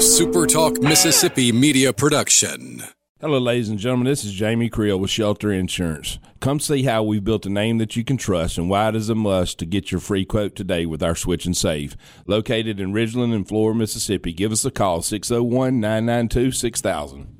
SuperTalk Mississippi media production. Hello, ladies and gentlemen. This is Jamie Creel with Shelter Insurance. Come see how we've built a name that you can trust and why it is a must to get your free quote today with our Switch and Save. Located in Ridgeland and Flora, Mississippi. Give us a call 601 992 6000.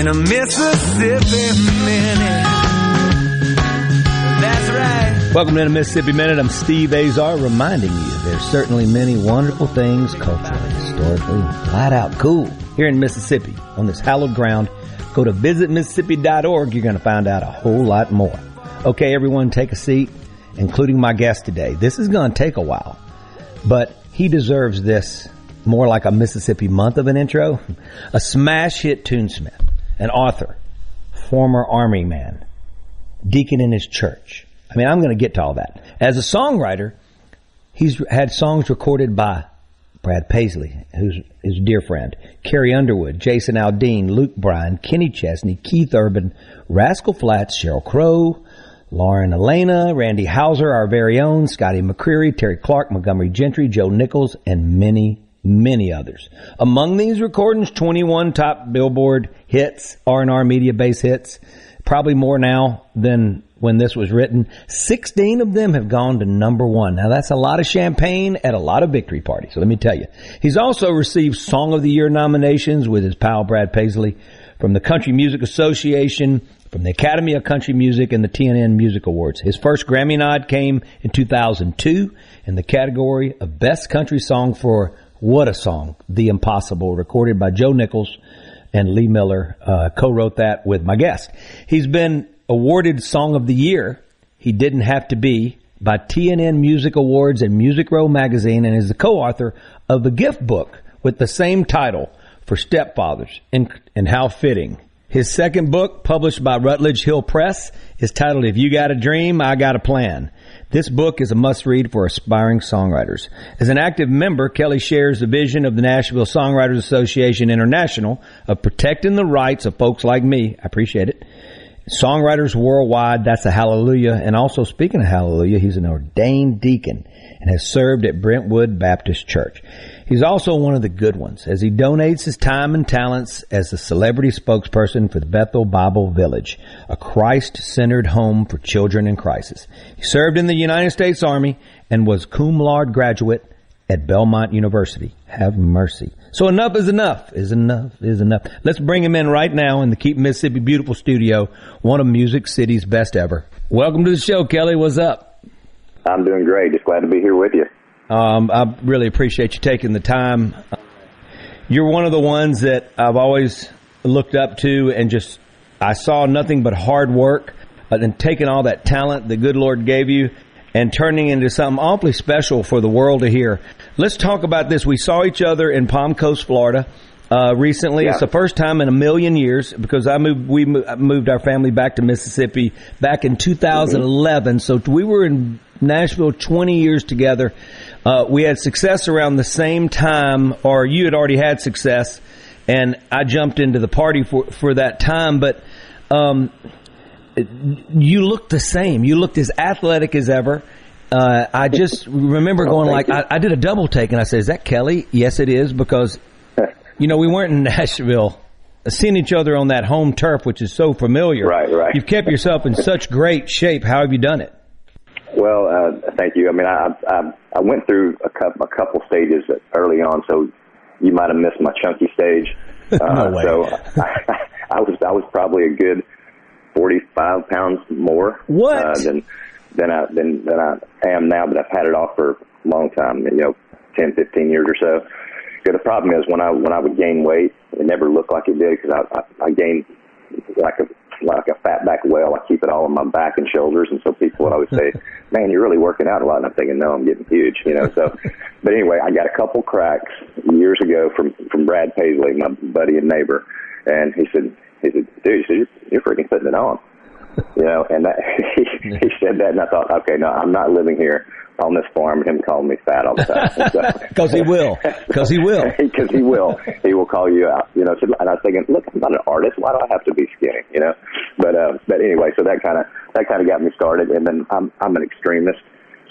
In a Mississippi minute. That's right. Welcome to the Mississippi Minute. I'm Steve Azar reminding you there's certainly many wonderful things culturally, historically, flat out cool here in Mississippi on this hallowed ground. Go to visitmississippi.org. You're going to find out a whole lot more. Okay, everyone, take a seat, including my guest today. This is going to take a while, but he deserves this more like a Mississippi month of an intro. A smash hit tunesmith, an author, former army man, deacon in his church. I mean, I'm going to get to all that. As a songwriter, he's had songs recorded by Brad Paisley, who's his dear friend, Carrie Underwood, Jason Aldean, Luke Bryan, Kenny Chesney, Keith Urban, Rascal Flatts, Sheryl Crow, Lauren Alaina, Randy Houser, our very own, Scotty McCreery, Terri Clark, Montgomery Gentry, Joe Nichols, and many, many others. Among these recordings, 21 top Billboard hits, R&R media base hits, probably more now than when this was written. 16 of them have gone to number one. Now that's a lot of champagne at a lot of victory parties. So let me tell you. He's also received Song of the Year nominations with his pal Brad Paisley from the Country Music Association, from the Academy of Country Music and the TNN Music Awards. His first Grammy nod came in 2002 in the category of Best Country Song for What a Song, The Impossible, recorded by Joe Nichols and Lee Miller uh, co-wrote that with my guest. He's been awarded Song of the Year. He didn't have to be by TNN Music Awards and Music Row magazine and is the co-author of the gift book with the same title for stepfathers and, and how fitting. His second book, published by Rutledge Hill Press, is titled If You Got a Dream, I Got a Plan. This book is a must read for aspiring songwriters. As an active member, Kelley shares the vision of the Nashville Songwriters Association International of protecting the rights of folks like me. I appreciate it. Songwriters worldwide, that's a hallelujah. And also speaking of hallelujah, he's an ordained deacon and has served at Brentwood Baptist Church. He's also one of the good ones as he donates his time and talents as the celebrity spokesperson for the Bethel Bible Village, a Christ-centered home for children in crisis. He served in the United States Army and was cum laude graduate at Belmont University. Have mercy. So enough is enough. Is enough is enough. Let's bring him in right now in the Keep Mississippi Beautiful studio, one of Music City's best ever. Welcome to the show, Kelley. What's up? I'm doing great. Just glad to be here with you. Um, I really appreciate you taking the time. You're one of the ones that I've always looked up to and just, I saw nothing but hard work and taking all that talent the good Lord gave you and turning into something awfully special for the world to hear. Let's talk about this. We saw each other in Palm Coast, Florida. Uh, recently, Yeah. it's the first time in a million years because I moved. We moved our family back to Mississippi back in 2011. So we were in Nashville 20 years together. Uh, we had success around the same time, or you had already had success, and I jumped into the party for for that time. But um, you looked the same. You looked as athletic as ever. Uh, I just remember going thank like, I, I did a double take and I said, is that Kelley? Yes, it is because, you know, we weren't in Nashville seeing each other on that home turf, which is so familiar. Right, right. You've kept yourself in such great shape. How have you done it? Well, uh, thank you. I mean, I, I I went through a couple a couple stages early on, so you might have missed my chunky stage. Uh, No way. So I, I was I was probably a good 45 pounds more. What? Uh, than, than I, than, than I am now, but I've had it off for a long time, you know, ten fifteen years or so. The problem is when I, when I would gain weight, it never looked like it did because I, I, I gained like a, like a fat back whale. I keep it all on my back and shoulders. And so people would always say, man, you're really working out a lot. And I'm thinking, no, I'm getting huge, you know, so, but anyway, I got a couple cracks years ago from, from Brad Paisley, my buddy and neighbor. And he said, he said, dude, he said, you're, you're freaking putting it on. You know, and that, he, he said that, and I thought, okay, no, I'm not living here on this farm. Him calling me fat all the time. Because he will. Because he will. Because he will. He will call you out. You know. So, and I was thinking, look, I'm not an artist. Why do I have to be skinny? You know. But uh, but anyway, so that kind of that kind of got me started. And then I'm I'm an extremist,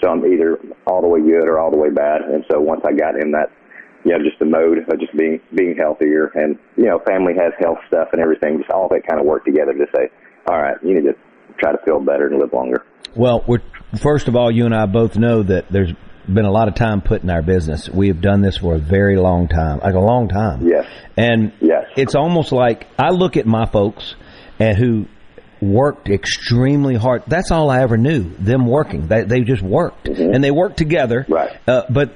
so I'm either all the way good or all the way bad. And so once I got in that you know, just the mode of just being being healthier and you know, family has health stuff and everything, just all that kind of work together to say, All right, you need to try to feel better and live longer. Well, we're first of all, you and I both know that there's been a lot of time put in our business. We have done this for a very long time, like a long time. Yes. And Yes. it's almost like I look at my folks and who worked extremely hard. That's all I ever knew. Them working. They they just worked and they worked together. Right. Uh, but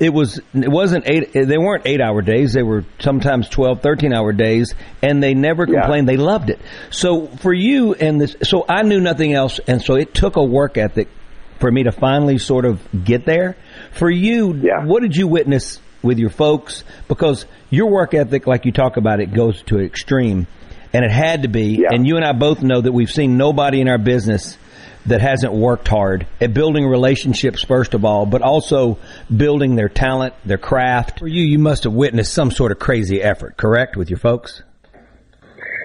it was it wasn't eight. They weren't eight hour days. They were sometimes 12, 13 hour days, and they never Yeah. complained. They loved it. So for you and this, so I knew nothing else, and so it took a work ethic for me to finally sort of get there. For you, Yeah. what did you witness with your folks? Because your work ethic, like you talk about, it goes to an extreme, and it had to be. Yeah. And you and I both know that we've seen nobody in our business that hasn't worked hard at building relationships first of all, but also building their talent, their craft. For you, you must have witnessed some sort of crazy effort, correct, with your folks?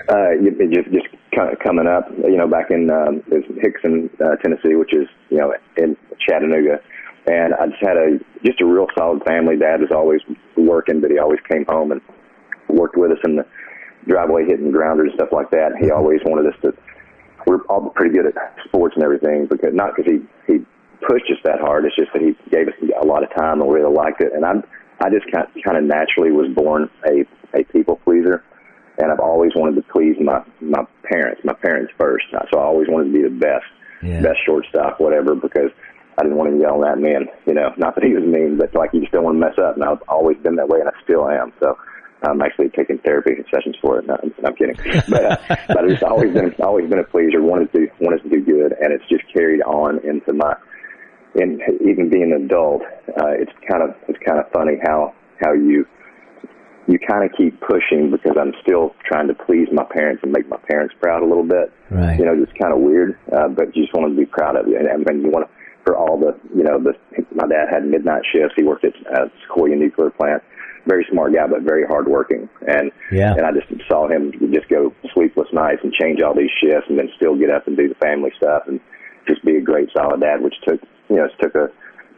Uh, you- you just just kind of coming up, you know, back in um, Hixson, uh, Tennessee, which is you know in Chattanooga, and I just had a just a real solid family. Dad was always working, but he always came home and worked with us in the driveway, hitting grounders and stuff like that. He mm-hmm. always wanted us to. We're all pretty good at sports and everything, because not because he he pushed us that hard. It's just that he gave us a lot of time and we really liked it. And I I just kind kind of naturally was born a a people pleaser and I've always wanted to please my my parents, my parents first. So I always wanted to be the best, Yeah. best shortstop, whatever, because I didn't want to yell at that man. You know, not that he was mean, but like you just don't want to mess up. And I've always been that way, and I still am. So I'm actually taking therapy sessions for it. No, I'm, kidding, but uh, but I've always been always been a pleaser. Wanted to wanted to do good, and it's just carried on into my. And even being an adult, uh, it's kind of it's kind of funny how how you you kind of keep pushing because I'm still trying to please my parents and make my parents proud a little bit. Right. You know, it's kind of weird, uh, but you just want to be proud of you. And, and you want to, for all the, you know, the, my dad had midnight shifts. He worked at uh, Sequoyah Nuclear Plant. Very smart guy, but very hardworking. And, Yeah. and I just saw him just go sleepless nights and change all these shifts and then still get up and do the family stuff and just be a great solid dad, which took, you know, it took a,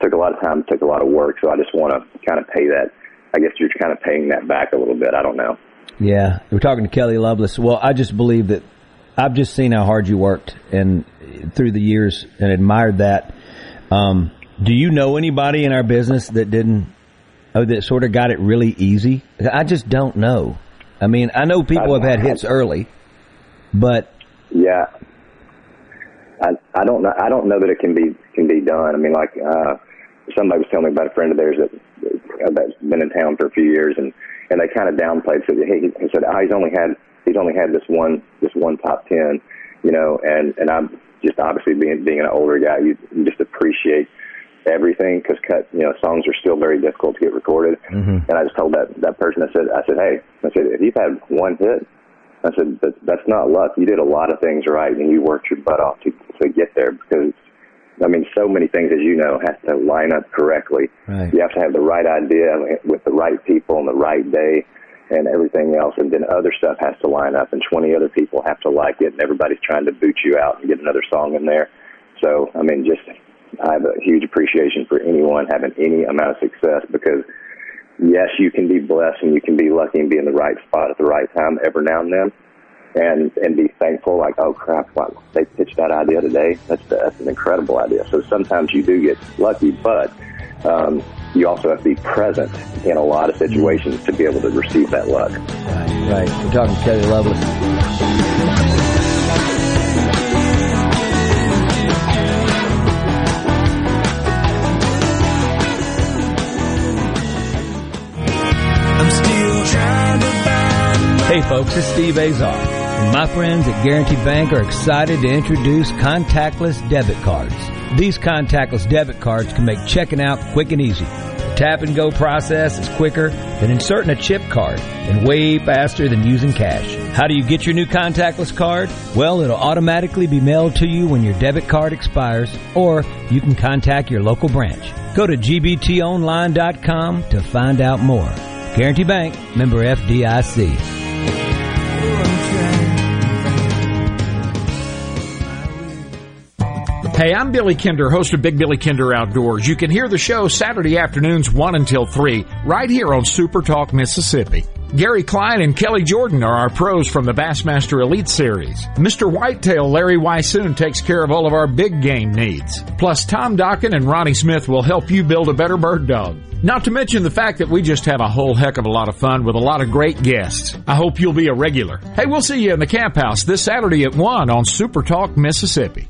took a lot of time, took a lot of work. So I just want to kind of pay that. I guess you're kind of paying that back a little bit. I don't know. Yeah, we're talking to Kelley Lovelace. Well, I just believe that I've just seen how hard you worked and through the years and admired that. Um, do you know anybody in our business that didn't, oh, that sort of got it really easy? I just don't know. I mean, I know people have had hits early, but Yeah. I I don't know I don't know that it can be can be done. I mean like uh somebody was telling me about a friend of theirs that uh, that's been in town for a few years and and they kind of downplayed said he, he said oh, he's only had he's only had this one this one top 10, you know, and and I'm just obviously being being an older guy, you, you just appreciate everything because cut you know songs are still very difficult to get recorded. Mm-hmm. And I just told that that person I said I said hey I said if you've had one hit I said, that, that's not luck. You did a lot of things right, and you worked your butt off to to get there. Because, I mean, so many things, as you know, have to line up correctly. Right. You have to have the right idea with the right people on the right day, and everything else, and then other stuff has to line up, and 20 other people have to like it, and everybody's trying to boot you out and get another song in there. So, I mean, just I have a huge appreciation for anyone having any amount of success because yes, you can be blessed and you can be lucky and be in the right spot at the right time every now and then, and and be thankful. Like, oh crap, wow, they pitched that idea today. That's that's an incredible idea. So sometimes you do get lucky, but um, you also have to be present in a lot of situations to be able to receive that luck. right, right. We're talking Kelley Lovelace. Folks, it's Steve Azar. And my friends at Guarantee Bank are excited to introduce contactless debit cards. These contactless debit cards can make checking out quick and easy. The tap and go process is quicker than inserting a chip card and way faster than using cash. How do you get your new contactless card? Well, it'll automatically be mailed to you when your debit card expires, or you can contact your local branch. Go to gbtonline.com to find out more. Guarantee Bank, member FDIC. Hey, I'm Billy Kinder, host of Big Billy Kinder Outdoors. You can hear the show Saturday afternoons 1 until 3, right here on Super Talk, Mississippi. Gary Klein and Kelly Jordan are our pros from the Bassmaster Elite Series. Mr. Whitetail Larry Weishuhn takes care of all of our big game needs. Plus, Tom Dokken and Ronnie Smith will help you build a better bird dog. Not to mention the fact that we just have a whole heck of a lot of fun with a lot of great guests. I hope you'll be a regular. Hey, we'll see you in the camp house this Saturday at 1 on Super Talk, Mississippi.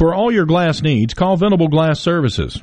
For all your glass needs, call Venable Glass Services.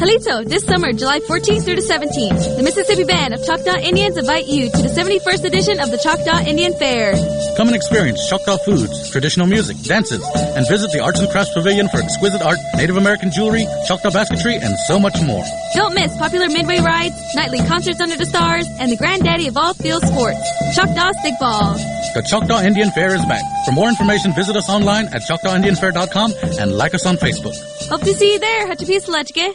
Halito, this summer, July 14th through the 17th, the Mississippi Band of Choctaw Indians invite you to the 71st edition of the Choctaw Indian Fair. Come and experience Choctaw foods, traditional music, dances, and visit the Arts and Crafts Pavilion for exquisite art, Native American jewelry, Choctaw basketry, and so much more. Don't miss popular midway rides, nightly concerts under the stars, and the granddaddy of all field sports, Choctaw Stickball. The Choctaw Indian Fair is back. For more information, visit us online at ChoctawIndianFair.com and like us on Facebook. Hope to see you there, Hatchapisalachke.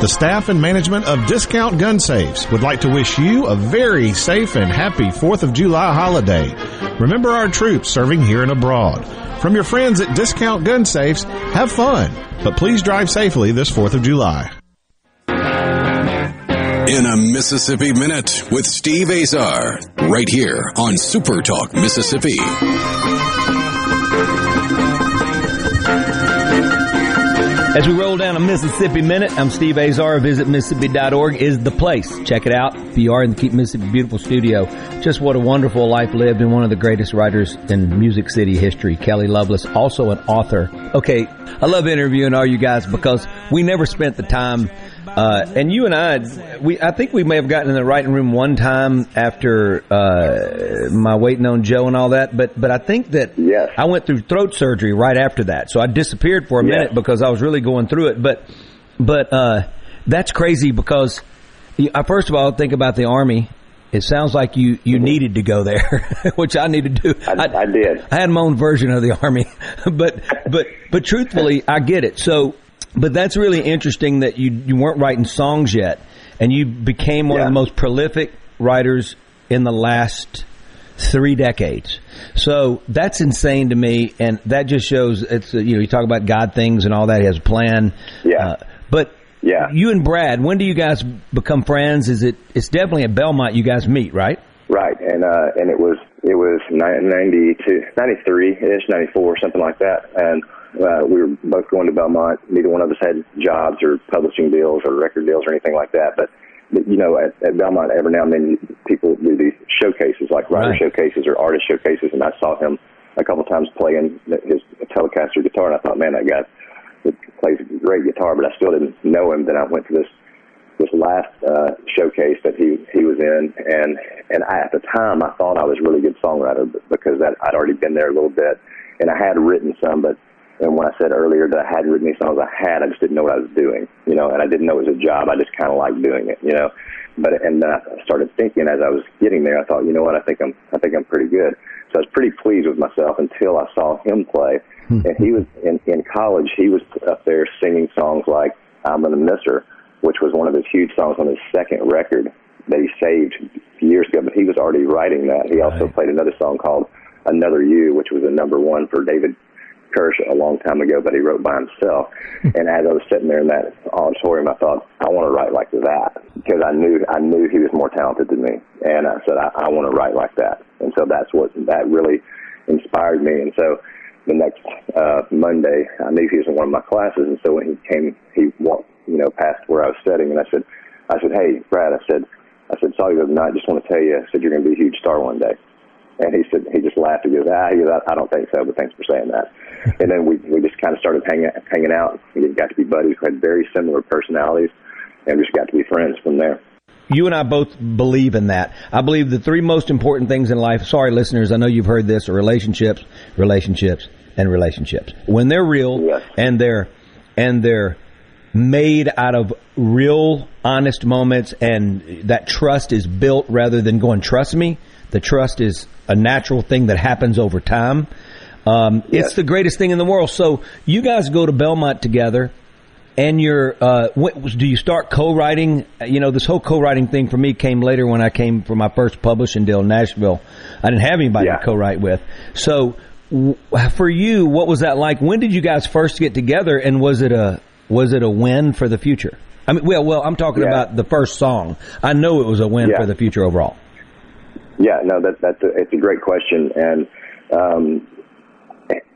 The staff and management of Discount Gun Safes would like to wish you a very safe and happy 4th of July holiday. Remember our troops serving here and abroad. From your friends at Discount Gun Safes, have fun, but please drive safely this 4th of July. In a Mississippi Minute with Steve Azar, right here on Super Talk Mississippi. As we roll down a Mississippi Minute, I'm Steve Azar. Visit Mississippi.org is the place. Check it out if you are in the Keep Mississippi Beautiful studio. Just what a wonderful life lived and one of the greatest writers in Music City history, Kelley Lovelace, also an author. Okay, I love interviewing all you guys because we never spent the time uh, and you and I, we I think we may have gotten in the writing room one time after uh, my waiting on Joe and all that. But but I think that yes. I went through throat surgery right after that, so I disappeared for a Yes. minute because I was really going through it. But but uh, that's crazy because I first of all think about the army. It sounds like you, you needed to go there, which I needed to do. I, I did. I had my own version of the army, but but but truthfully, I get it. So, but that's really interesting that you you weren't writing songs yet, and you became one of the most prolific writers in the last three decades. So that's insane to me, and that just shows it's you know you talk about God things and all that. He has a plan. Yeah. Uh, but yeah, you and Brad, when do you guys become friends? Is it? It's definitely at Belmont. You guys meet, right? Right, and uh, and it was it was ninety two, ninety three ish, ninety four, something like that, and uh, we were both going to Belmont. Neither one of us had jobs or publishing deals or record deals or anything like that, but. but, You know, at, at Belmont, every now and then people do these showcases, like writer Right. showcases or artist showcases, and I saw him a couple times playing his Telecaster guitar, and I thought, man, that guy plays great guitar, but I still didn't know him. Then I went to this this last uh, showcase that he he was in, and and I, at the time I thought I was a really good songwriter because that I'd already been there a little bit, and I had written some, but and when I said earlier that I hadn't written any songs, I had, I just didn't know what I was doing, you know, and I didn't know it was a job. I just kind of liked doing it, you know. But and then I started thinking as I was getting there, I thought, you know what, I think I'm I think I'm pretty good. So I was pretty pleased with myself until I saw him play, hmm. and he was in in college. He was up there singing songs like "I'm Gonna Miss Her," which was one of his huge songs on his second record that he saved years ago. But he was already writing that. He also played another song called "Another You," which was a number one for David Kersh a long time ago, but he wrote by himself. and as I was sitting there in that auditorium, I thought, I want to write like that because I knew I knew he was more talented than me, and I said, I, I want to write like that. And so that's what that really inspired me. And so the next uh, Monday, I knew he was in one of my classes, and so when he came, he walked, you know, past where I was studying, and I said, I said, hey, Brad, I said, I said, saw you the other night. Just want to tell you, I said you're going to be a huge star one day. And he said, he just laughed. He goes, ah, he goes, I I don't think so, but thanks for saying that. and then we we just kind of started hanging hanging out. We got to be buddies. We had very similar personalities, and we just got to be friends from there. You and I both believe in that. I believe the three most important things in life, sorry listeners, I know you've heard this, are relationships, relationships, and relationships. When they're real and they're and they're made out of real honest moments and that trust is built rather than going trust me, the trust is a natural thing that happens over time. Um, It's the greatest thing in the world. So you guys go to Belmont together and you're uh, what, do you start co-writing? You know, this whole co-writing thing for me came later when I came for my first publishing deal in Nashville. I didn't have anybody to co-write with. So, w- for you, what was that like? When did you guys first get together, and was it a was it a win for the future? I mean, well, well, I'm talking Yeah. about the first song. I know it was a win Yeah. for the future overall. Yeah, no, that that's a, it's a great question, and um,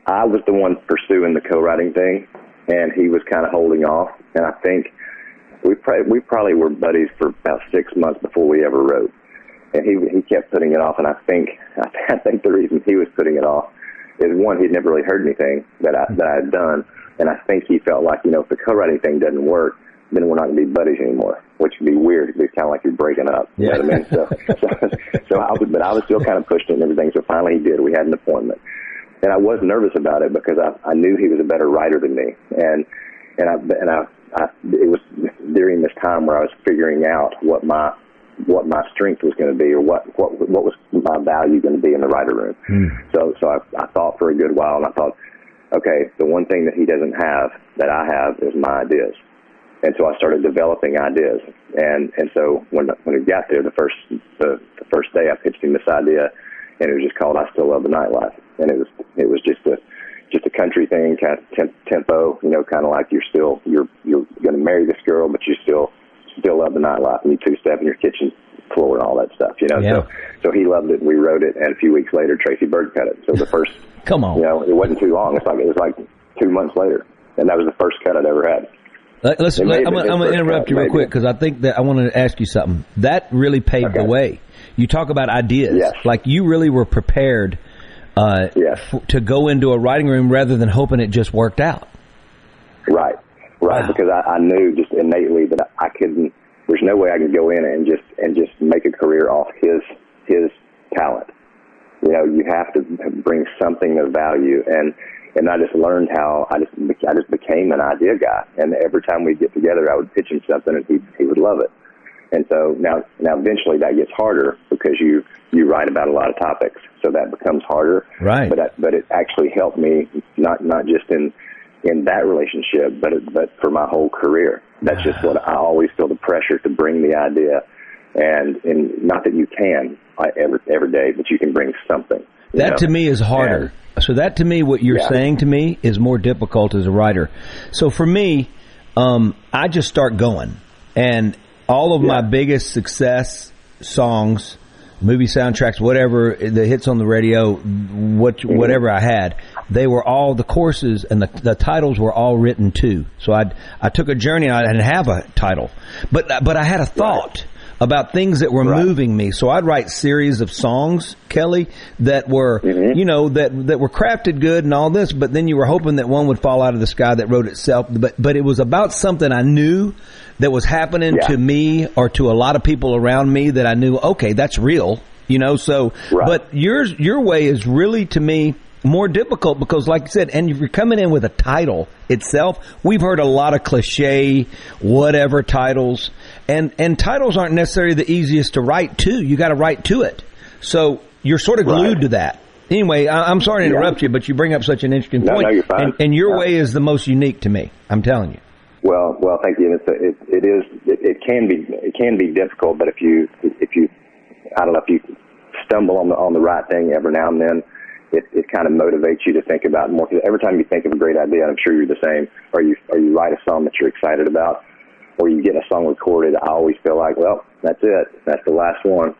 I was the one pursuing the co-writing thing, and he was kind of holding off. And I think we probably we probably were buddies for about six months before we ever wrote, and he he kept putting it off. And I think I think the reason he was putting it off is one he'd never really heard anything that I that I had done, and I think he felt like you know if the co-writing thing doesn't work, then we're not going to be buddies anymore, which would be weird. It'd be kind of like you're breaking up. You know what I mean? So, so, so I was, but I was still kind of pushed it and everything. So finally he did. We had an appointment, and I was nervous about it because I, I knew he was a better writer than me, and and I and I, I it was during this time where I was figuring out what my what my strength was going to be or what what what was my value going to be in the writer room. Hmm. So so I, I thought for a good while, and I thought, okay, the one thing that he doesn't have that I have is my ideas. And so I started developing ideas, and and so when when we got there, the first the, the first day I pitched him this idea, and it was just called "I Still Love the Nightlife," and it was it was just a just a country thing, kind of temp, tempo, you know, kind of like you're still you're you're going to marry this girl, but you still still love the nightlife, and you two step in your kitchen floor and all that stuff, you know. Yeah. So so he loved it. We wrote it, and a few weeks later, Tracy Byrd cut it. So the first Come on, you know, it wasn't too long. It's like it was like two months later. and that was the first cut I'd ever had. Let, us I'm, I'm going to interrupt you real quick because I think that I want to ask you something. That really paved okay. the way. You talk about ideas. Yes. Like you really were prepared uh, yes. f- to go into a writing room rather than hoping it just worked out. Right. Right. Wow. Because I, I knew just innately that I couldn't. There's no way I could go in and just and just make a career off his his talent. You know, you have to bring something of value and and I just learned how I just I just became an idea guy. And every time we'd get together, I would pitch him something, and he he would love it. And so now now eventually that gets harder because you you write about a lot of topics, so that becomes harder. Right. But that, but it actually helped me not not just in in that relationship, but it, but for my whole career. That's just what I always feel the pressure to bring the idea, and and not that you can every every day, but you can bring something. That know? to me is harder. And, so that to me, what you're yeah. saying to me is more difficult as a writer. So for me, um, I just start going, and all of yeah. my biggest success songs, movie soundtracks, whatever the hits on the radio, what mm-hmm. whatever I had, they were all the courses and the, the titles were all written too. So I I took a journey. I didn't have a title, but but I had a thought. Right about things that were right. moving me. So I'd write series of songs, Kelley, that were, mm-hmm. you know, that, that were crafted good and all this, but then you were hoping that one would fall out of the sky that wrote itself. But, but it was about something I knew that was happening yeah. to me or to a lot of people around me that I knew, okay, that's real, you know, so, right. but yours, your way is really to me, more difficult because, like I said, and if you're coming in with a title itself, we've heard a lot of cliche, whatever titles, and and titles aren't necessarily the easiest to write to. You got to write to it, so you're sort of glued right. to that. Anyway, I, am sorry to interrupt yeah. you, but you bring up such an interesting no, point, no, and, and, your way is the most unique to me. I'm telling you. Well, well, thank you. It's a, it, it is. It, it can be. It can be difficult, but if you if you, I don't know if you stumble on the on the right thing every now and then, it, it kind of motivates you to think about more. Cause every time you think of a great idea, I'm sure you're the same, or you or you write a song that you're excited about, or you get a song recorded, I always feel like, well, that's it. That's the last one.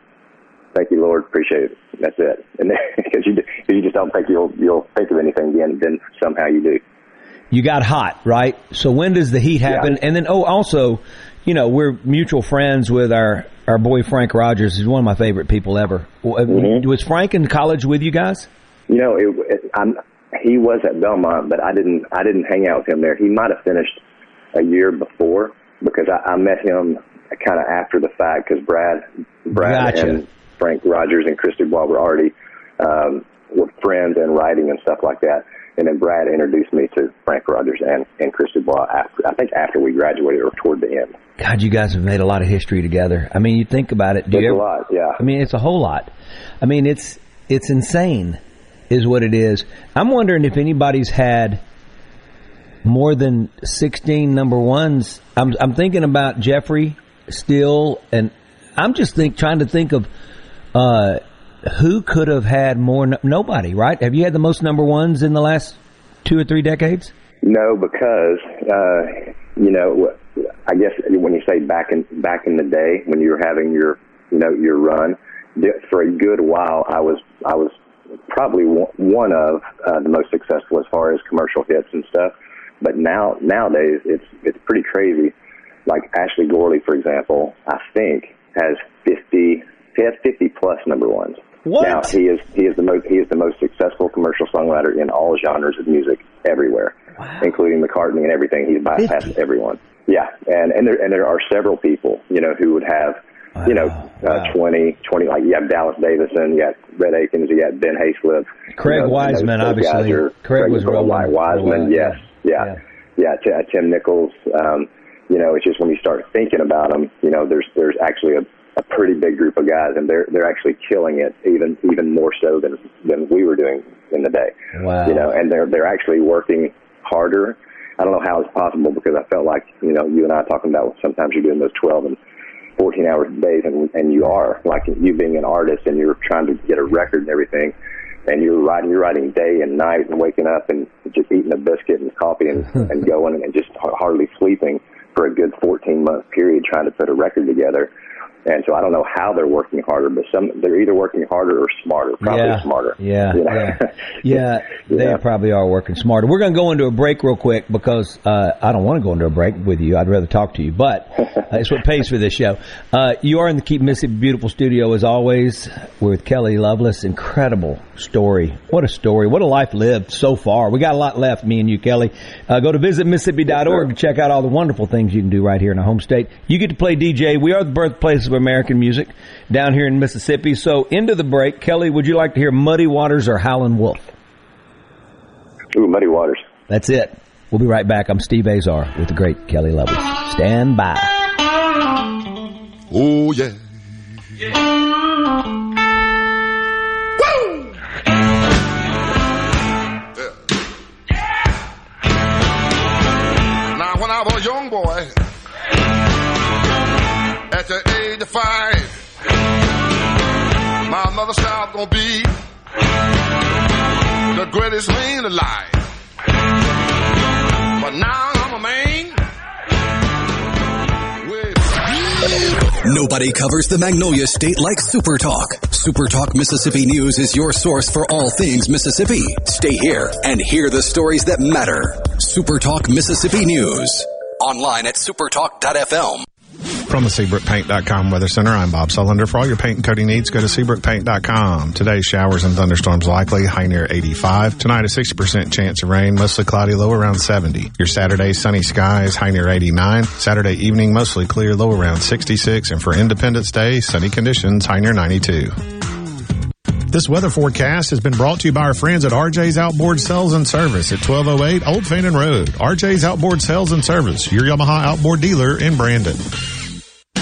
Thank you, Lord. Appreciate it. That's it. And because you you just don't think you'll you'll think of anything again, then somehow you do. You got hot, right? So when does the heat happen? Yeah. And then oh, also, you know, we're mutual friends with our our boy Frank Rogers. He's one of my favorite people ever. Mm-hmm. Was Frank in college with you guys? You know, it, it, I'm, he was at Belmont, but I didn't I didn't hang out with him there. He might have finished a year before because I, I met him kind of after the fact because Brad, Brad gotcha. and Frank Rogers and Chris DuBois were already um, were friends and writing and stuff like that. And then Brad introduced me to Frank Rogers and, and Chris DuBois after, I think after we graduated or toward the end. God, you guys have made a lot of history together. I mean, you think about it. Do it's you ever, a lot, yeah. I mean, it's a whole lot. I mean, it's, it's insane is what it is. I'm wondering if anybody's had more than 16 number ones. I'm, I'm thinking about Jeffrey Steele, and I'm just think trying to think of uh, who could have had more. Nobody, right? Have you had the most number ones in the last two or three decades? No, because uh, you know, I guess when you say back in back in the day when you were having your you know your run, for a good while I was I was probably one of uh, the most successful as far as commercial hits and stuff. But now nowadays it's it's pretty crazy. Like Ashley Gorley, for example, I think has fifty he has fifty plus number ones. What? Now he is he is the most he is the most successful commercial songwriter in all genres of music everywhere, wow. including McCartney and everything. He's bypassed 50. everyone. Yeah, and and there and there are several people you know who would have you know, uh, wow. 20, 20, like you have Dallas Davidson, you got Rhett Akins, you got Ben Hayslip. Craig you know, Wiseman, obviously. Craig, Craig was real Wiseman, yes. Yeah. Yeah. yeah. Tim Nichols. Um, you know, it's just when you start thinking about them, you know, there's, there's actually a, a pretty big group of guys and they're, they're actually killing it even, even more so than, than we were doing in the day. Wow. You know, and they're, they're actually working harder. I don't know how it's possible because I felt like, you know, you and I talking about sometimes you're doing those 12 and 14 hours days, and, and you are like you being an artist and you're trying to get a record and everything and you're writing, you're writing day and night and waking up and just eating a biscuit and coffee and, and going and just hardly sleeping for a good 14 month period trying to put a record together. And so I don't know how they're working harder, but some they're either working harder or smarter. Probably yeah. smarter. Yeah, you know? yeah, yeah. They Yeah. probably are working smarter. We're going to go into a break real quick because uh, I don't want to go into a break with you. I'd rather talk to you, but uh, it's what pays for this show. Uh, you are in the Keep Mississippi Beautiful studio as always with Kelley Lovelace. Incredible story. What a story. What a life lived so far. We got a lot left, me and you, Kelley. Uh, go to visitmississippi.org to check out all the wonderful things you can do right here in our home state. You get to play DJ. We are the birthplace of American music down here in Mississippi. So into the break, Kelley, would you like to hear Muddy Waters or Howlin' Wolf? Ooh, Muddy Waters. That's it. We'll be right back. I'm Steve Azar with the great Kelley Lovelace. Stand by. Oh, yeah. Now, was gonna be the greatest man alive. But now I'm a man. Nobody covers the Magnolia State like Super Talk. Super Talk Mississippi News is your source for all things Mississippi. Stay here and hear the stories that matter. Super Talk Mississippi News. Online at supertalk.fm. From the SeabrookPaint.com Weather Center, I'm Bob Sullender. For all your paint and coating needs, go to SeabrookPaint.com. Today, showers and thunderstorms likely, high near 85. Tonight, a 60% chance of rain, mostly cloudy, low around 70. Your Saturday, sunny skies, high near 89. Saturday evening, mostly clear, low around 66. And for Independence Day, sunny conditions, high near 92. This weather forecast has been brought to you by our friends at RJ's Outboard Sales and Service at 1208 Old Fannin Road. RJ's Outboard Sales and Service, your Yamaha outboard dealer in Brandon.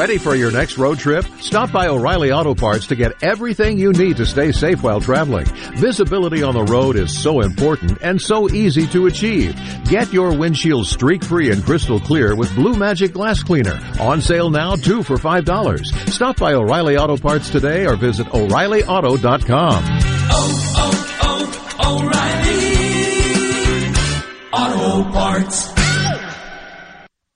Ready for your next road trip? Stop by O'Reilly Auto Parts to get everything you need to stay safe while traveling. Visibility on the road is so important and so easy to achieve. Get your windshield streak free and crystal clear with Blue Magic Glass Cleaner. On sale now, two for $5. Stop by O'Reilly Auto Parts today or visit O'ReillyAuto.com. Oh, oh, oh, O'Reilly Auto Parts.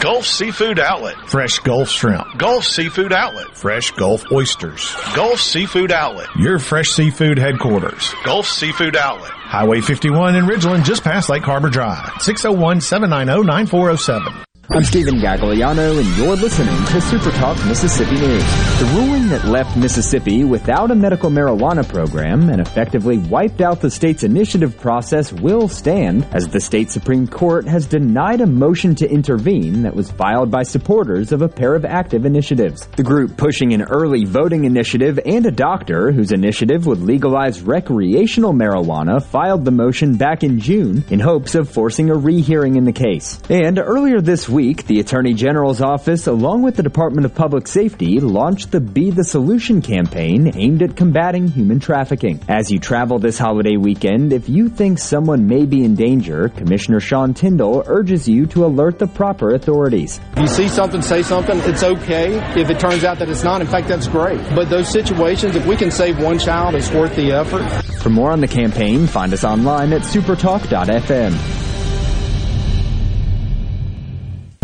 Gulf Seafood Outlet. Fresh Gulf Shrimp. Gulf Seafood Outlet. Fresh Gulf Oysters. Gulf Seafood Outlet. Your fresh seafood headquarters. Gulf Seafood Outlet. Highway 51 in Ridgeland, just past Lake Harbor Drive. 601-790-9407. I'm Stephen Gagliano, and you're listening to Super Talk Mississippi News. The ruling that left Mississippi without a medical marijuana program and effectively wiped out the state's initiative process will stand as the state Supreme Court has denied a motion to intervene that was filed by supporters of a pair of active initiatives. The group pushing an early voting initiative and a doctor whose initiative would legalize recreational marijuana filed the motion back in June in hopes of forcing a rehearing in the case. And earlier this week, week, the Attorney General's office, along with the Department of Public Safety, launched the Be the Solution campaign aimed at combating human trafficking. As you travel this holiday weekend, if you think someone may be in danger, Commissioner Sean Tindell urges you to alert the proper authorities. If you see something, say something. It's okay. If it turns out that it's not, in fact, that's great. But those situations, if we can save one child, it's worth the effort. For more on the campaign, find us online at supertalk.fm.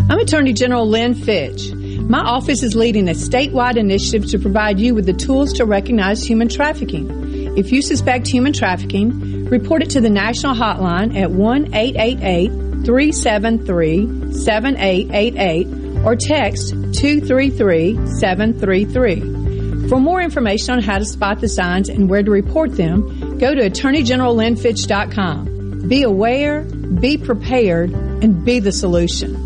I'm Attorney General Lynn Fitch. My office is leading a statewide initiative to provide you with the tools to recognize human trafficking. If you suspect human trafficking, report it to the national hotline at 1 888 373 7888 or text 233 733. For more information on how to spot the signs and where to report them, go to AttorneyGeneralLynnFitch.com. Be aware, be prepared, and be the solution.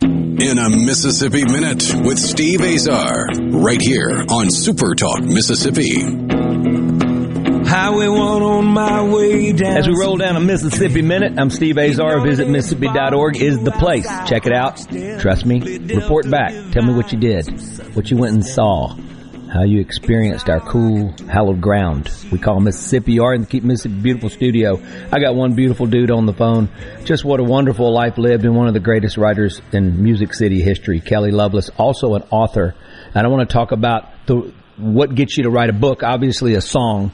In a Mississippi Minute with Steve Azar, right here on Super Talk Mississippi. Highway one on my way down. As we roll down a Mississippi Minute, I'm Steve Azar. Visit Mississippi.org is the place. Check it out. Trust me. Report back. Tell me what you did, what you went and saw, how you experienced our cool, hallowed ground we call Mississippi. In the Keep Mississippi Beautiful studio. I got one beautiful dude on the phone. Just what a wonderful life lived and one of the greatest writers in Music City history, Kelly Lovelace, also an author. And I want to talk about the what gets you to write a book. Obviously, a song.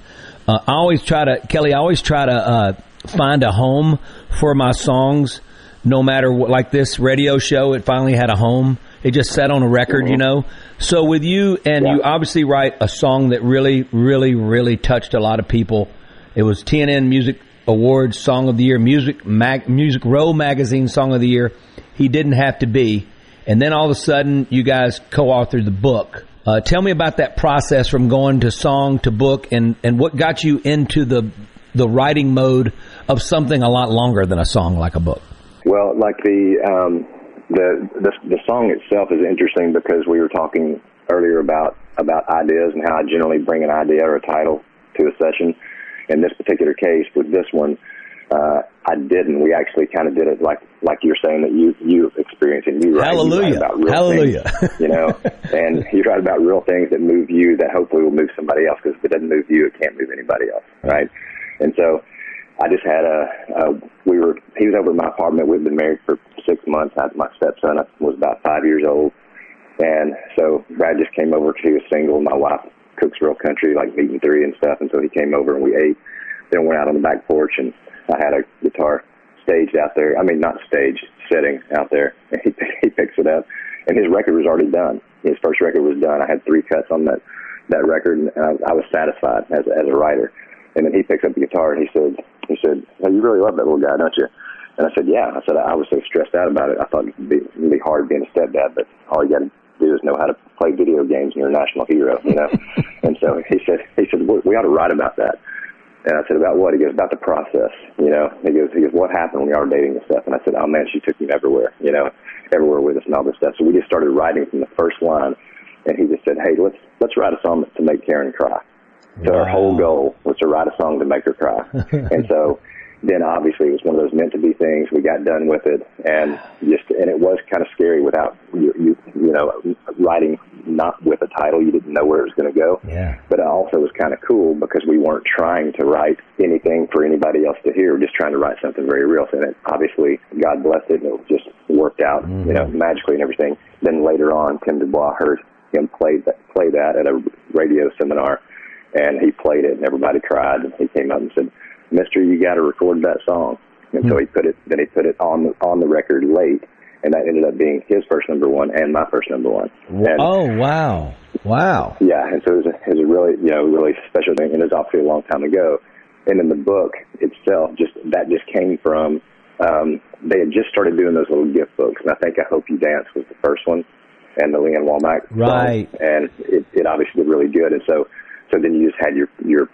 Uh, I always try to, Kelly. I always try to uh, find a home for my songs. No matter what, like this radio show, it finally had a home. It just sat on a record, mm-hmm. you know. So with you, and yeah. you obviously write a song that really, really, really touched a lot of people. It was TNN Music Awards Song of the Year, Music Mag, Music Row Magazine Song of the Year. He didn't have to be, and then all of a sudden, you guys co-authored the book. Uh, tell me about that process from going to song to book, and and what got you into the the writing mode of something a lot longer than a song like a book. Well, like the um, the, the the song itself is interesting because we were talking earlier about about ideas and how I generally bring an idea or a title to a session. In this particular case, with this one, uh, I didn't. We actually kind of did it like like you're saying that you you experience and you write, Hallelujah. You write about real Hallelujah. things, you know, and you write about real things that move you that hopefully will move somebody else because if it doesn't move you, it can't move anybody else, right? And so I just had a, a we were he was over in my apartment. We'd been married for six months. I, my stepson was about five years old, and so Brad just came over. He was single. My wife cooks real country, like meat and three and stuff. And so he came over and we ate. Then went out on the back porch and I had a guitar staged out there. I mean, not staged, sitting out there. And he he picks it up, and his record was already done. His first record was done. I had three cuts on that that record, and I, I was satisfied as as a writer. And then he picks up the guitar and he said, he said, well, you really love that little guy, don't you? And I said, yeah. I said, I was so stressed out about it. I thought it'd be, it'd be hard being a stepdad, but all you got to do is know how to play video games and you're a national hero, you know? and so he said, he said, we ought to write about that. And I said, about what? He goes, about the process, you know? He goes, he goes, what happened when we were dating and stuff? And I said, oh man, she took me everywhere, you know, everywhere with us and all this stuff. So we just started writing from the first line. And he just said, hey, let's, let's write a song to make Karen cry. So wow. our whole goal was to write a song to make her cry. and so then obviously it was one of those meant to be things. We got done with it, and just and it was kind of scary without you you, you know writing not with a title. You didn't know where it was going to go. Yeah. But it also was kind of cool because we weren't trying to write anything for anybody else to hear. We're just trying to write something very real. And it, obviously, God blessed it. And it just worked out, you know, mm-hmm. magically and everything. Then later on, Tim DuBois heard him play that play that at a radio seminar, and he played it, and everybody cried. And he came up and said, "Mister, you got to record that song." And so he put it. Then he put it on the on the record late, and that ended up being his first number one and my first number one. And, oh wow, wow. yeah, and so it was, a, it was a really, you know, really special thing, and it was obviously a long time ago. And in the book itself, just that just came from um, they had just started doing those little gift books, and I think I Hope You Dance was the first one, and the Lee Ann song, Right. and it, it obviously did really good. And so, so then you just had your your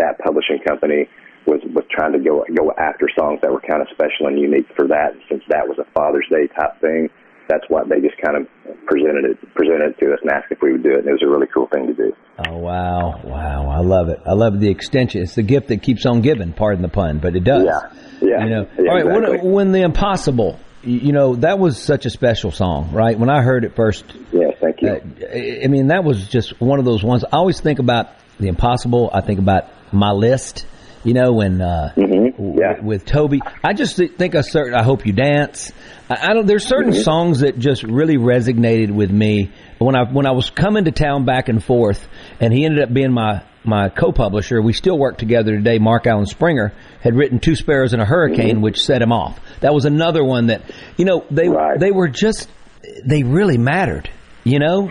that publishing company was was trying to go go after songs that were kind of special and unique for that. And since that was a Father's Day type thing, that's what they just kind of presented it presented it to us and asked if we would do it. And it was a really cool thing to do. Oh wow, wow! I love it. I love the extension. It's the gift that keeps on giving. Pardon the pun, but it does. Yeah, yeah. You know. Yeah, All right. When, exactly. when the impossible, you know, that was such a special song, right? When I heard it first. Yeah. Thank you. I I mean, that was just one of those ones. I always think about the impossible. I think about my list. You know, when uh, w- with Toby, I just thi- think of certain. I hope you dance. I, I don't. There's certain Mm-hmm. songs that just really resonated with me. When I when I was coming to town back and forth, and he ended up being my my co-publisher. We still work together today. Mark Alan Springer had written Two Sparrows and a Hurricane, Mm-hmm. which set him off. That was another one that you know they they were just they really mattered. You know.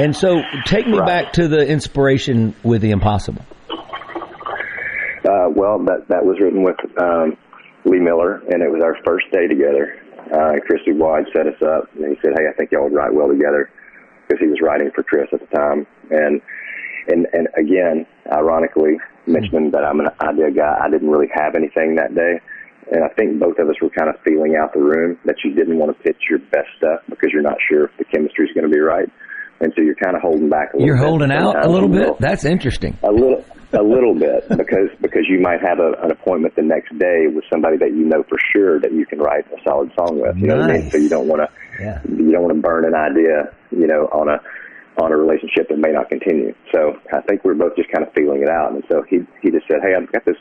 And so, take me back to the inspiration with the impossible. Uh, well, that that was written with um, Lee Miller, and it was our first day together. Uh, Chris DuBois set us up, and he said, "Hey, I think y'all would write well together," because he was writing for Chris at the time. And and and again, ironically, mentioning that I'm an idea guy, I didn't really have anything that day. And I think both of us were kind of feeling out the room that you didn't want to pitch your best stuff because you're not sure if the chemistry is going to be right, and so you're kind of holding back a little. Bit. You're bit holding out a little bit. That's interesting. A little, a little bit, because because you might have a, an appointment the next day with somebody that you know for sure that you can write a solid song with. You know what I mean? So you don't want to, Yeah. you don't want to burn an idea, you know, on a on a relationship that may not continue. So I think we're both just kind of feeling it out. And so he he just said, "Hey, I've got this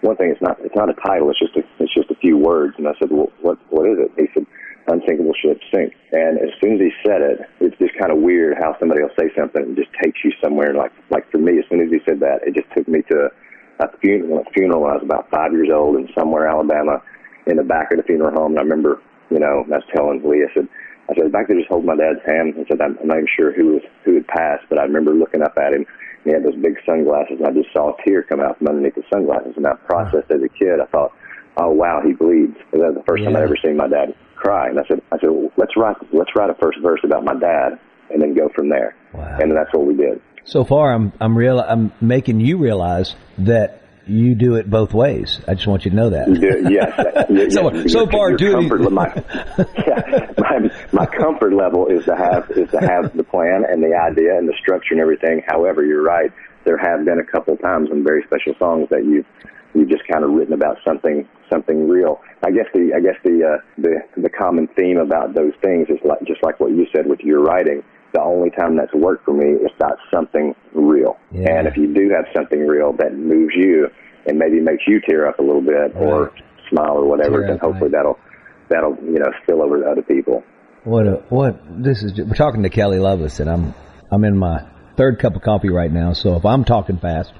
one thing. It's not it's not a title. It's just a, it's just a few words." And I said, "Well, what what is it?" He said, "Unsinkable ship sink." And as soon as he said it, it's just kind of weird how somebody will say something and just takes you somewhere. Like like for me, as soon as he said that, it just took me to a funeral, a funeral when I was about five years old in somewhere Alabama, in the back of the funeral home. And I remember, you know, I was telling Lee, I said, I said back there just holding my dad's hand. I said I'm, I'm not even sure who was who had passed, but I remember looking up at him. And he had those big sunglasses, and I just saw a tear come out from underneath the sunglasses. And I processed as a kid. I thought, oh wow, he bleeds. That was the first time I'd ever seen my dad cry. And I said, I said, well, let's write let's write a first verse about my dad, and then go from there. And that's what we did. So far, I'm I'm real. I'm making you realize that you do it both ways. I just want you to know that. Do, yes. Yeah, So- yeah. so far, doing- comfort, my, yeah, my my comfort level is to have is to have the plan and the idea and the structure and everything. However, you're right. There have been a couple times in very special songs that you've you've just kind of written about something something real. I guess the I guess the uh, the the common theme about those things is like just like what you said with your writing. The only time that's worked for me is about something real. Yeah. And if you do have something real that moves you and maybe makes you tear up a little bit or smile or whatever, Tear then hopefully that'll that'll you know spill over to other people. What a, what this is? We're talking to Kelly Lovelace, and I'm I'm in my third cup of coffee right now. So if I'm talking fast,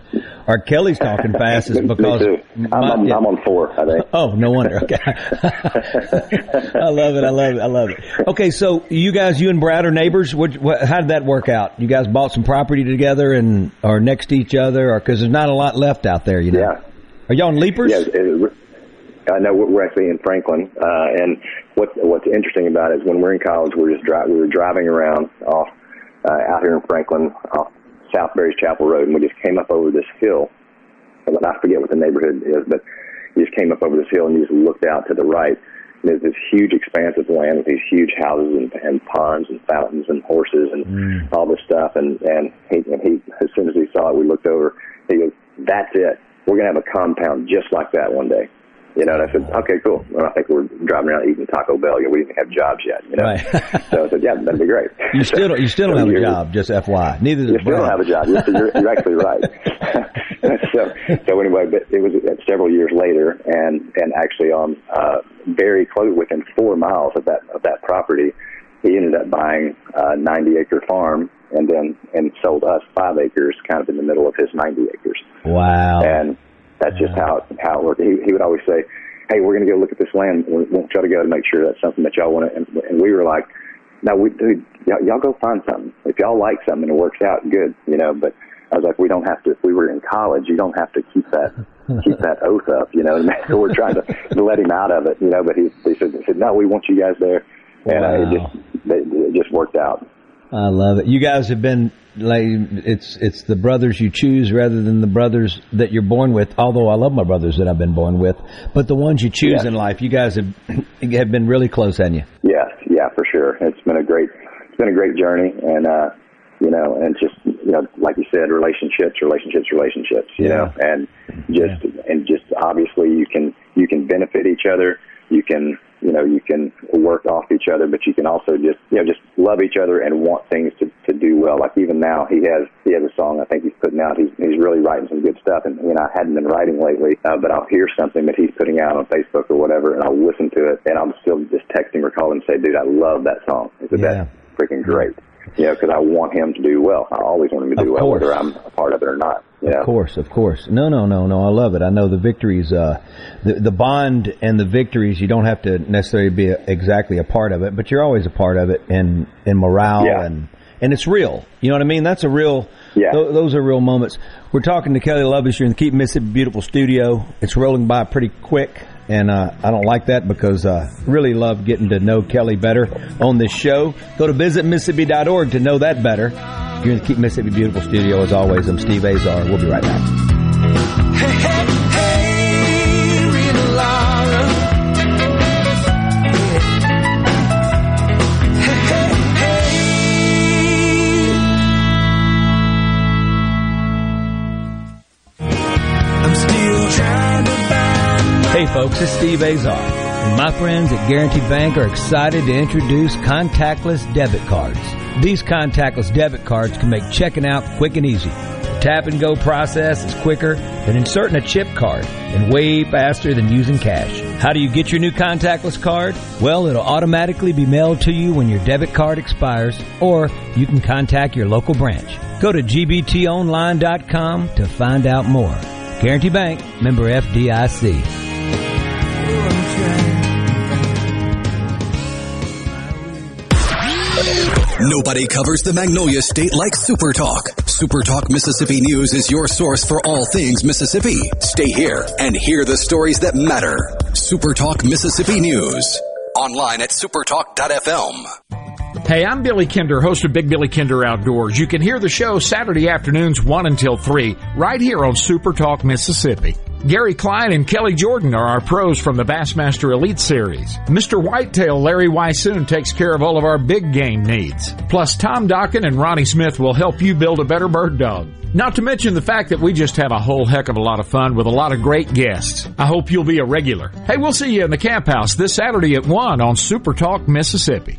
or Kelly's talking fast, me because. I'm, my- I'm. I'm on four, I think. Oh, no wonder. Okay. I love it. I love it. I love it. Okay, so you guys, you and Brad are neighbors. What, what, how did that work out? You guys bought some property together and are next to each other, or because there's not a lot left out there, you know? Yeah. Are y'all in Leipers? Yeah, it, I know we're we're actually in Franklin, uh, and what what's interesting about it is when we're in college, we're just dri- we were driving around off uh, out here in Franklin off South Berry's Chapel Road, and we just came up over this hill. And I forget what the neighborhood is, but you just came up over this hill and you just looked out to the right. And there's this huge expanse of land with these huge houses and, and ponds and fountains and horses and all this stuff. And and he, and he as soon as he saw it, we looked over. He goes, "That's it. We're gonna have a compound just like that one day." You know, and I said, "Okay, cool." And I think we're driving around eating Taco Bell. You know, we didn't have jobs yet. You know, so I said, "Yeah, that'd be great." You still don't, you still don't So have a job, just FY. Neither you does still don't have a job. Yes, you're, you're actually right. so so anyway, but it was several years later, and and actually on uh, very close within four miles of that of that property, he ended up buying a 90 acre farm and then and sold us five acres, kind of in the middle of his 90 acres. Wow. And that's just how how it worked. He, he would always say, "Hey, we're going to go look at this land. We won't try to go to make sure that's something that y'all want to." And, and we were like, "No, we dude, y'all, y'all go find something. If y'all like something and it works out, good, you know." But I was like, "We don't have to. If we were in college, you don't have to keep that." keep that oath up, you know. So we're trying to, to let him out of it, you know. But he, he said, he said, "No, we want you guys there," and wow. uh, it just it, it just worked out. I love it. You guys have been like it's it's the brothers you choose rather than the brothers that you're born with. Although I love my brothers that I've been born with, but the ones you choose in life, you guys have have been really close, haven't you? Yes, yeah, for sure. It's been a great, it's been a great journey, and uh, you know, and just you know, like you said, relationships, relationships, relationships. You Yeah. know, and just and just obviously you can you can benefit each other. You can you know you can work off each other, but you can also just you know just love each other and want things to to do well. Like even now, he has he has a song I think he's putting out. He's he's really writing some good stuff, and you know I hadn't been writing lately, uh, but I'll hear something that he's putting out on Facebook or whatever, and I'll listen to it, and I'm still just texting or calling and say, dude, I love that song. He said Yeah. that's freaking great. You know, because I want him to do well. I always want him to do well, whether I'm a part of it or not. You know? Of course, of course. No, no, no, no. I love it. I know the victories, uh, the, the bond and the victories, you don't have to necessarily be a, exactly a part of it, but you're always a part of it in, in morale Yeah. and, and it's real. You know what I mean? That's a real, Yeah. tho- those are real moments. We're talking to Kelly Lovis here in the Keep Mississippi Beautiful studio. It's rolling by pretty quick. And uh, I don't like that because uh, really love getting to know Kelly better on this show. Go to visitmississippi.org to know that better. You're in the Keep Mississippi Beautiful studio as always. I'm Steve Azar. We'll be right back. I'm Hey folks, it's Steve Azar. And my friends at Guarantee Bank are excited to introduce contactless debit cards. These contactless debit cards can make checking out quick and easy. The tap and go process is quicker than inserting a chip card and way faster than using cash. How do you get your new contactless card? Well, it'll automatically be mailed to you when your debit card expires, or you can contact your local branch. Go to gbtonline.com to find out more. Guarantee Bank, member FDIC. Nobody covers the Magnolia State like Super Talk. Super Talk Mississippi News is your source for all things Mississippi. Stay here and hear the stories that matter. Super Talk Mississippi News. Online at supertalk.fm. Hey, I'm Billy Kinder, host of Big Billy Kinder Outdoors. You can hear the show Saturday afternoons 1 until 3, right here on Super Talk Mississippi. Gary Klein and Kelly Jordan are our pros from the Bassmaster Elite Series. Mr. Whitetail Larry Weishuhn takes care of all of our big game needs. Plus, Tom Dokken and Ronnie Smith will help you build a better bird dog. Not to mention the fact that we just have a whole heck of a lot of fun with a lot of great guests. I hope you'll be a regular. Hey, we'll see you in the camp house this Saturday at 1 on Super Talk Mississippi.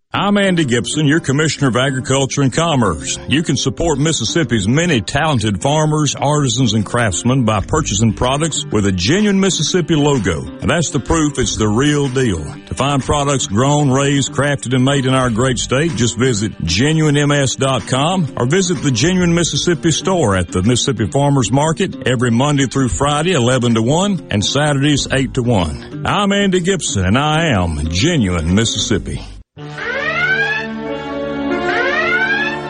I'm Andy Gipson, your Commissioner of Agriculture and Commerce. You can support Mississippi's many talented farmers, artisans, and craftsmen by purchasing products with a genuine Mississippi logo. And that's the proof it's the real deal. To find products grown, raised, crafted, and made in our great state, just visit genuinems.com or visit the Genuine Mississippi store at the Mississippi Farmers Market every Monday through Friday, 11 to 1, and Saturdays, 8 to 1. I'm Andy Gipson, and I am Genuine Mississippi.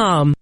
um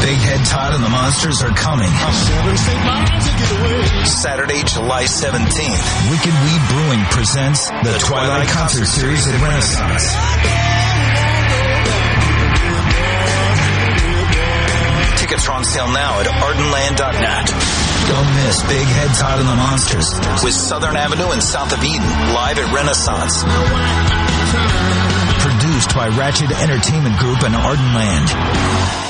Big Head Todd and the Monsters are coming. Saturday, July 17th. Wicked Weed Brewing presents the Twilight Concert Series at Renaissance. Tickets are on sale now at ardenland.net. Don't miss Big Head Todd and the Monsters with Southern Avenue and South of Eden live at Renaissance. Produced by Ratchet Entertainment Group and Ardenland.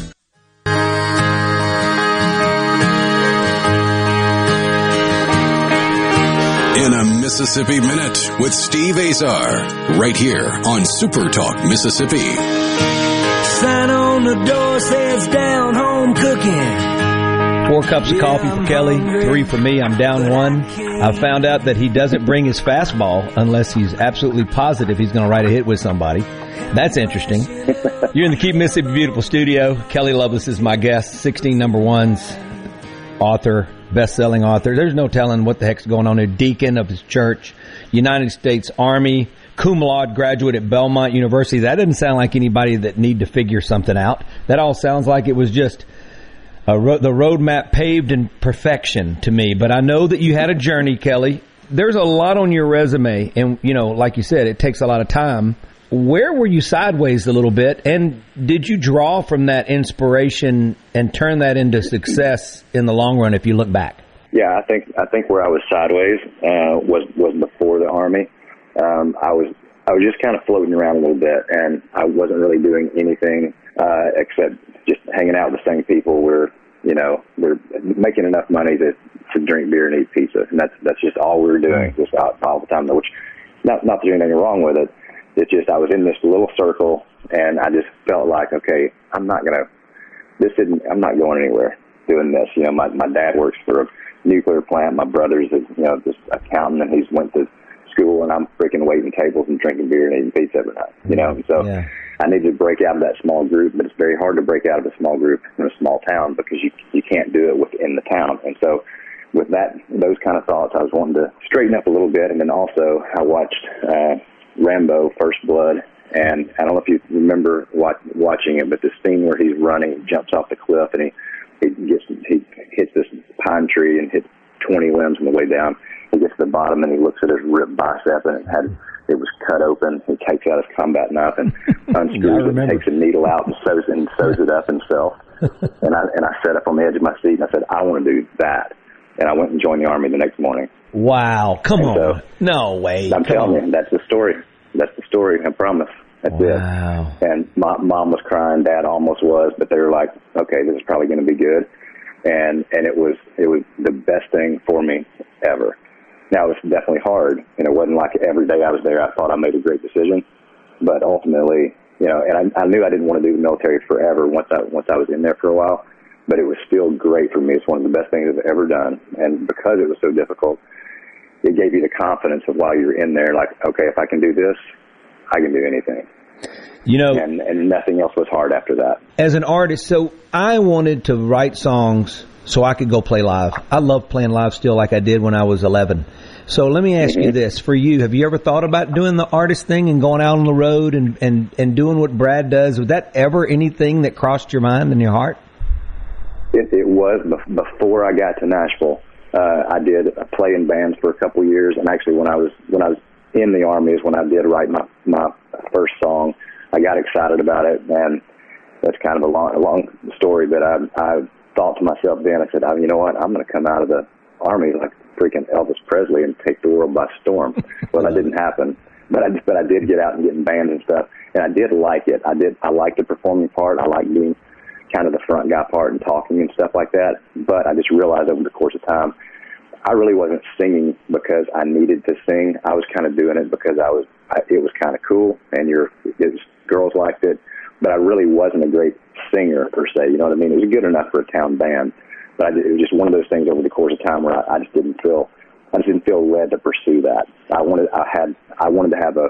In a Mississippi Minute with Steve Azar, right here on Super Talk Mississippi. Sign on the door says down home cooking. Four cups of coffee for Kelly, three for me. I'm down one. I found out that he doesn't bring his fastball unless he's absolutely positive he's going to write a hit with somebody. That's interesting. You're in the Keep Mississippi Beautiful studio. Kelly Lovelace is my guest, 16 number ones, author, best-selling author. There's no telling what the heck's going on here. Deacon of his church, United States Army, cum laude graduate at Belmont University. That doesn't sound like anybody that need to figure something out. That all sounds like it was just ro- the roadmap paved in perfection to me. But I know that you had a journey, Kelly. There's a lot on your resume, and you know, like you said, it takes a lot of time. Where were you sideways a little bit, and did you draw from that inspiration and turn that into success in the long run? If you look back, yeah, I think I think where I was sideways uh, was was before the army. Um, I was I was just kind of floating around a little bit, and I wasn't really doing anything uh, except just hanging out with the same people. We're you know we're making enough money to to drink beer and eat pizza, and that's that's just all we were doing, just all, all the time. Which not not that there's anything wrong with it. It's just I was in this little circle, and I just felt like, okay, I'm not gonna. This isn't. I'm not going anywhere doing this. You know, my my dad works for a nuclear plant. My brother's a you know this accountant, and he's went to school, and I'm freaking waiting tables and drinking beer and eating pizza every night. You know, so. Yeah. I need to break out of that small group, but it's very hard to break out of a small group in a small town because you you can't do it within the town. And so, with that, those kind of thoughts, I was wanting to straighten up a little bit. And then also, I watched uh, Rambo: First Blood, and I don't know if you remember watch, watching it, but the scene where he's running, jumps off the cliff, and he he gets he hits this pine tree and hits 20 limbs on the way down. He gets to the bottom and he looks at his ripped bicep, and it had it was cut open. He takes out his combat knife and unscrews it, takes a needle out and sews it and sews it up himself. and I and I sat up on the edge of my seat and I said, I want to do that. And I went and joined the army the next morning. Wow! Come And on, so- no way. I'm Come telling on. you, that's the story. That's the story. I promise. That's Wow. it. And my mom was crying, dad almost was, but they were like, "Okay, this is probably going to be good." And and it was it was the best thing for me ever. Now it was definitely hard, and it wasn't like every day I was there I thought I made a great decision, but ultimately, you know, and I, I knew I didn't want to do the military forever once I once I was in there for a while, but it was still great for me. It's one of the best things I've ever done, and because it was so difficult, it gave you the confidence of while you're in there, like, okay, if I can do this, I can do anything. You know, and and nothing else was hard after that. as an artist, so I wanted to write songs so I could go play live. I love playing live still like I did when I was 11. So let me ask you mm-hmm. this for you, have you ever thought about doing the artist thing and going out on the road and, and, and doing what Brad does? Was that ever anything that crossed your mind and your heart? It, it was bef- before I got to Nashville. Uh, I did play in bands for a couple years, and actually, when I was when I was in the army, is when I did write my my first song. I got excited about it, and that's kind of a long a long story. But I I thought to myself then, I said, oh, you know what, I'm going to come out of the army like freaking Elvis Presley and take the world by storm. well, that didn't happen, but I but I did get out and get in bands and stuff, and I did like it. I did I liked the performing part. I liked being kind of the front guy part and talking and stuff like that. But I just realized over the course of time, I really wasn't singing because I needed to sing. I was kind of doing it because I was, I, it was kind of cool and your girls liked it. But I really wasn't a great singer per se. You know what I mean? It was good enough for a town band, but I, it was just one of those things over the course of time where I, I just didn't feel, I just didn't feel led to pursue that. I wanted, I had, I wanted to have a,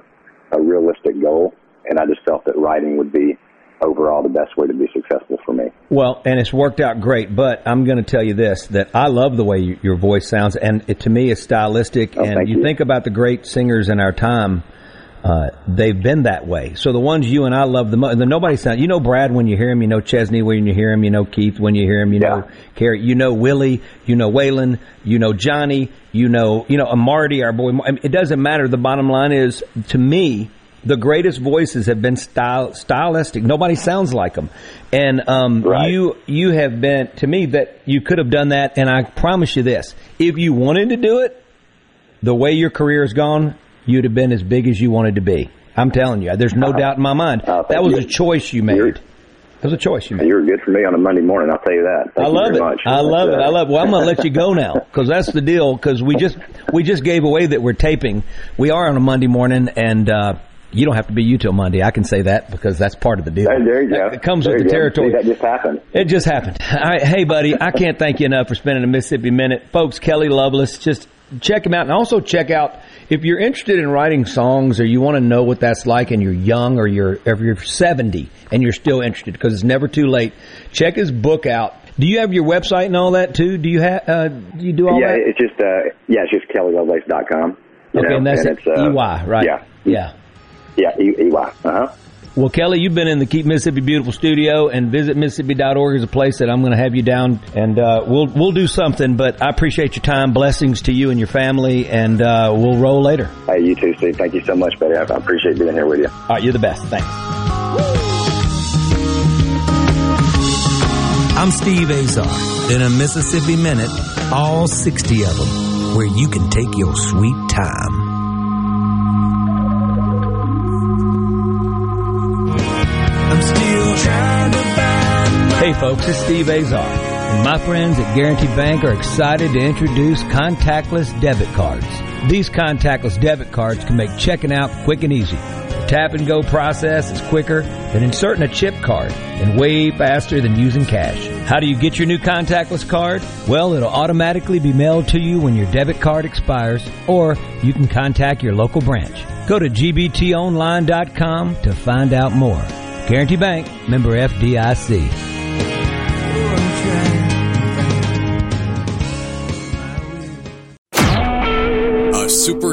a realistic goal, and I just felt that writing would be overall the best way to be successful for me. Well, and it's worked out great, but I'm going to tell you this, that I love the way you, your voice sounds, and it, to me it's stylistic, Oh, and you, you. think about the great singers in our time, uh, they've been that way. So the ones you and I love the most, nobody sound, you know Brad when you hear him, you know Chesney when you hear him, you know Keith when you hear him, you know Carrie, you know Willie, you know Waylon, you know Johnny, you know, you know, Marty, our boy. It doesn't matter. The bottom line is, to me, the greatest voices have been style, stylistic. Nobody sounds like them. And um, you you have been to me that you could have done that. And I promise you this: if you wanted to do it, the way your career has gone, you'd have been as big as you wanted to be. I'm telling you, there's no doubt in my mind. that was a choice you made. It was a choice you made. You were good for me on a Monday morning. I'll tell you that. Thank I you love very it. Much. I love That's, it. I uh, love it. Well, I'm going to let you go now because that's the deal. Because we just we just gave away that we're taping. We are on a Monday morning, and uh, you don't have to be you till Monday. I can say that because that's part of the deal. There you go. It comes There with the go. territory. See, that just happened. It just happened. Right, hey, buddy, I can't thank you enough for spending a Mississippi minute, folks. Kelly Lovelace, just check him out, and also check out if you're interested in writing songs or you want to know what that's like, and you're young or you're if you're 70 and you're still interested because it's never too late. Check his book out. Do you have your website and all that too? Do you have? Uh, do you do all yeah, that? it's just uh, yeah, it's just kellylovelace.com. You Okay, know, and that's it's, it. uh, EY, right? Yeah, Yeah. Yeah, E- EY. Uh huh. Well, Kelly, you've been in the Keep Mississippi Beautiful studio, and visit Mississippi.org is a place that I'm going to have you down, and uh, we'll we'll do something. But I appreciate your time. Blessings to you and your family, and uh, we'll roll later. Hey, you too, Steve. Thank you so much, buddy. I I appreciate being here with you. All right, you're the best. Thanks. I'm Steve Azar. In a Mississippi Minute, all 60 of them, where you can take your sweet time. Folks, it's Steve Azar, and my friends at Guarantee Bank are excited to introduce contactless debit cards. These contactless debit cards can make checking out quick and easy. The tap and go process is quicker than inserting a chip card and way faster than using cash. How do you get your new contactless card? Well, it'll automatically be mailed to you when your debit card expires, or you can contact your local branch. Go to gbtonline.com to find out more. Guarantee Bank, member FDIC.